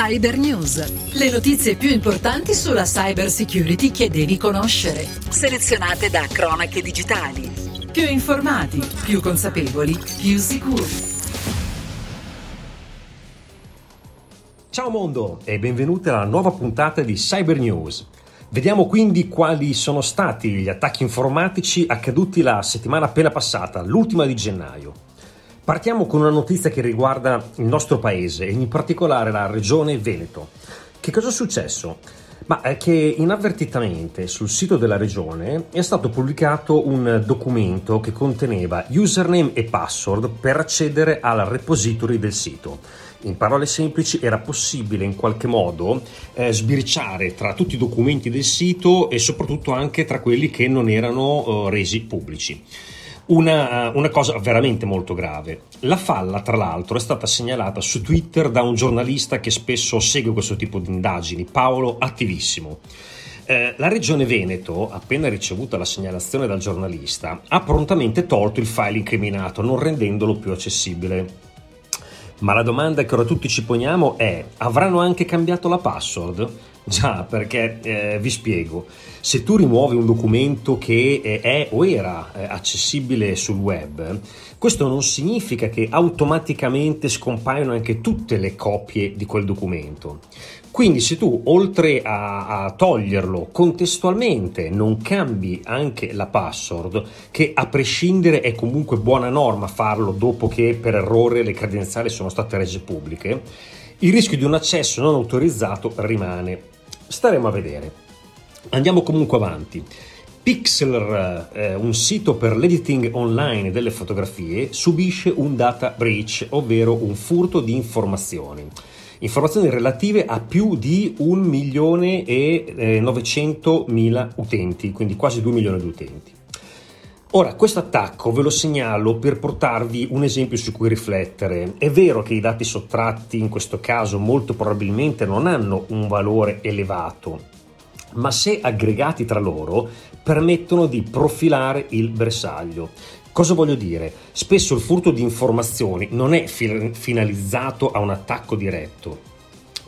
Cyber News, le notizie più importanti sulla cyber security che devi conoscere, selezionate da Cronache Digitali. Più informati, più consapevoli, più sicuri. Ciao mondo e benvenuti alla nuova puntata di Cyber News. Vediamo quindi quali sono stati gli attacchi informatici accaduti la settimana appena passata, l'ultima di gennaio. Partiamo con una notizia che riguarda il nostro paese e in particolare la regione Veneto. Che cosa è successo? Ma è che inavvertitamente sul sito della regione è stato pubblicato un documento che conteneva username e password per accedere al repository del sito. In parole semplici era possibile in qualche modo eh, sbirciare tra tutti i documenti del sito e soprattutto anche tra quelli che non erano eh, resi pubblici. Una, una, cosa veramente molto grave. La falla, tra l'altro, è stata segnalata su Twitter da un giornalista che spesso segue questo tipo di indagini, Paolo Attivissimo. Eh, la regione Veneto, appena ricevuta la segnalazione dal giornalista, ha prontamente tolto il file incriminato, non rendendolo più accessibile. Ma la domanda che ora tutti ci poniamo è: avranno anche cambiato la password? Già, perché eh, vi spiego, se tu rimuovi un documento che eh, è o era eh, accessibile sul web, questo non significa che automaticamente scompaiono anche tutte le copie di quel documento. Quindi se tu oltre a, a, toglierlo contestualmente non cambi anche la password, che a prescindere è comunque buona norma farlo dopo che per errore le credenziali sono state rese pubbliche, il rischio di un accesso non autorizzato rimane. Staremo a vedere. Andiamo comunque avanti. Pixlr, eh, un sito per l'editing online delle fotografie, subisce un data breach, ovvero un furto di informazioni. Informazioni relative a più di 1 milione e 900 eh, mila utenti, quindi quasi 2 milioni di utenti. Ora, questo attacco ve lo segnalo per portarvi un esempio su cui riflettere. È vero che i dati sottratti in questo caso molto probabilmente non hanno un valore elevato, ma se aggregati tra loro permettono di profilare il bersaglio. Cosa voglio dire? Spesso il furto di informazioni non è finalizzato a un attacco diretto,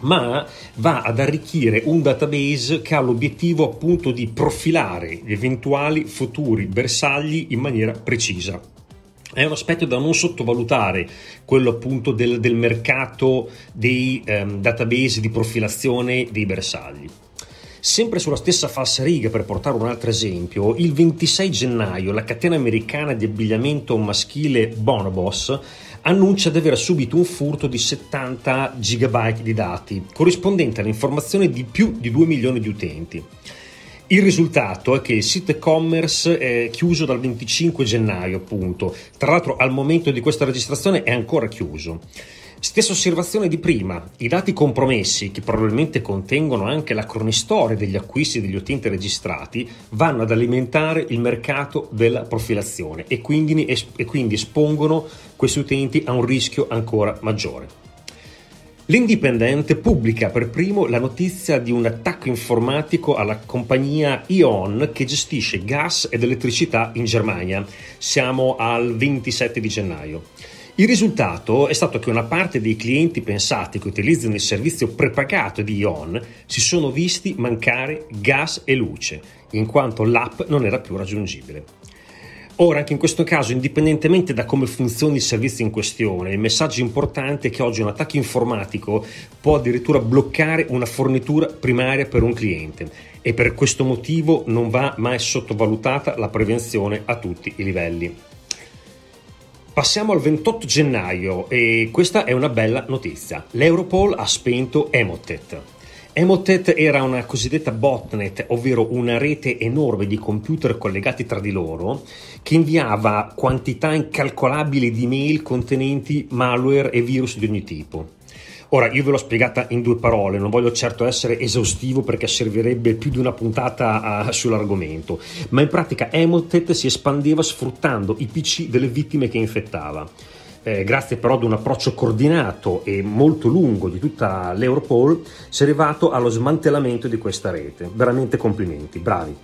ma va ad arricchire un database che ha l'obiettivo appunto di profilare gli eventuali futuri bersagli in maniera precisa. È un aspetto da non sottovalutare, quello appunto del, del mercato dei um, database di profilazione dei bersagli. Sempre sulla stessa falsa riga, per portare un altro esempio, il 26 gennaio la catena americana di abbigliamento maschile Bonobos annuncia di aver subito un furto di 70 GB di dati, corrispondente all'informazione di più di 2 milioni di utenti. Il risultato è che il sito e-commerce è chiuso dal 25 gennaio, appunto. Tra l'altro, al momento di questa registrazione è ancora chiuso. Stessa osservazione di prima, i dati compromessi, che probabilmente contengono anche la cronistoria degli acquisti degli utenti registrati, vanno ad alimentare il mercato della profilazione e quindi, e quindi espongono questi utenti a un rischio ancora maggiore. L'Indipendente pubblica per primo la notizia di un attacco informatico alla compagnia Ion che gestisce gas ed elettricità in Germania. Siamo al 27 di gennaio. Il risultato è stato che una parte dei clienti pensati che utilizzano il servizio prepagato di Ion si sono visti mancare gas e luce, in quanto l'app non era più raggiungibile. Ora, anche in questo caso, indipendentemente da come funzioni il servizio in questione, il messaggio importante è che oggi un attacco informatico può addirittura bloccare una fornitura primaria per un cliente e per questo motivo non va mai sottovalutata la prevenzione a tutti i livelli. Passiamo al 28 gennaio e questa è una bella notizia. L'Europol ha spento Emotet. Emotet era una cosiddetta botnet, ovvero una rete enorme di computer collegati tra di loro che inviava quantità incalcolabili di mail contenenti malware e virus di ogni tipo. Ora, io ve l'ho spiegata in due parole, non voglio certo essere esaustivo perché servirebbe più di una puntata uh, sull'argomento, ma in pratica Emotet si espandeva sfruttando i PC delle vittime che infettava eh, grazie però ad un approccio coordinato e molto lungo di tutta l'Europol, si è arrivato allo smantellamento di questa rete. Veramente complimenti, bravi.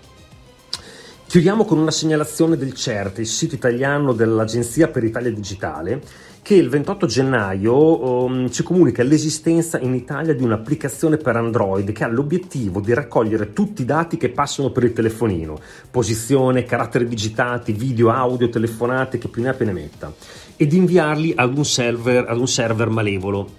Chiudiamo con una segnalazione del CERT, il sito italiano dell'Agenzia per l'Italia Digitale, che il 28 gennaio um, ci comunica l'esistenza in Italia di un'applicazione per Android che ha l'obiettivo di raccogliere tutti i dati che passano per il telefonino, posizione, caratteri digitati, video, audio, telefonate, che più ne ha più ne metta, e di inviarli ad un server, ad un server malevolo.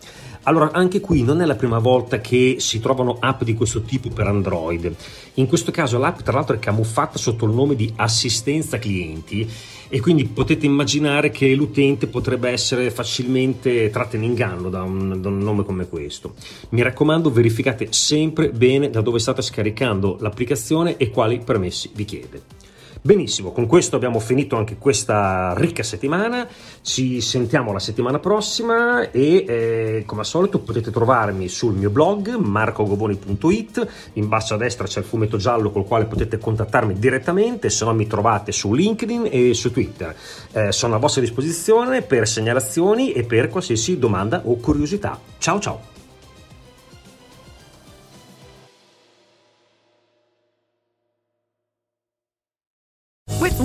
Allora, anche qui non è la prima volta che si trovano app di questo tipo per Android. In questo caso l'app, tra l'altro, è camuffata sotto il nome di assistenza clienti e quindi potete immaginare che l'utente potrebbe essere facilmente tratto in inganno da un, da un nome come questo. Mi raccomando, verificate sempre bene da dove state scaricando l'applicazione e quali permessi vi chiede. Benissimo, con questo abbiamo finito anche questa ricca settimana, ci sentiamo la settimana prossima e eh, come al solito potete trovarmi sul mio blog marcogoboni.it, in basso a destra c'è il fumetto giallo col quale potete contattarmi direttamente, se no mi trovate su LinkedIn e su Twitter. Eh, sono a vostra disposizione per segnalazioni e per qualsiasi domanda o curiosità. Ciao ciao!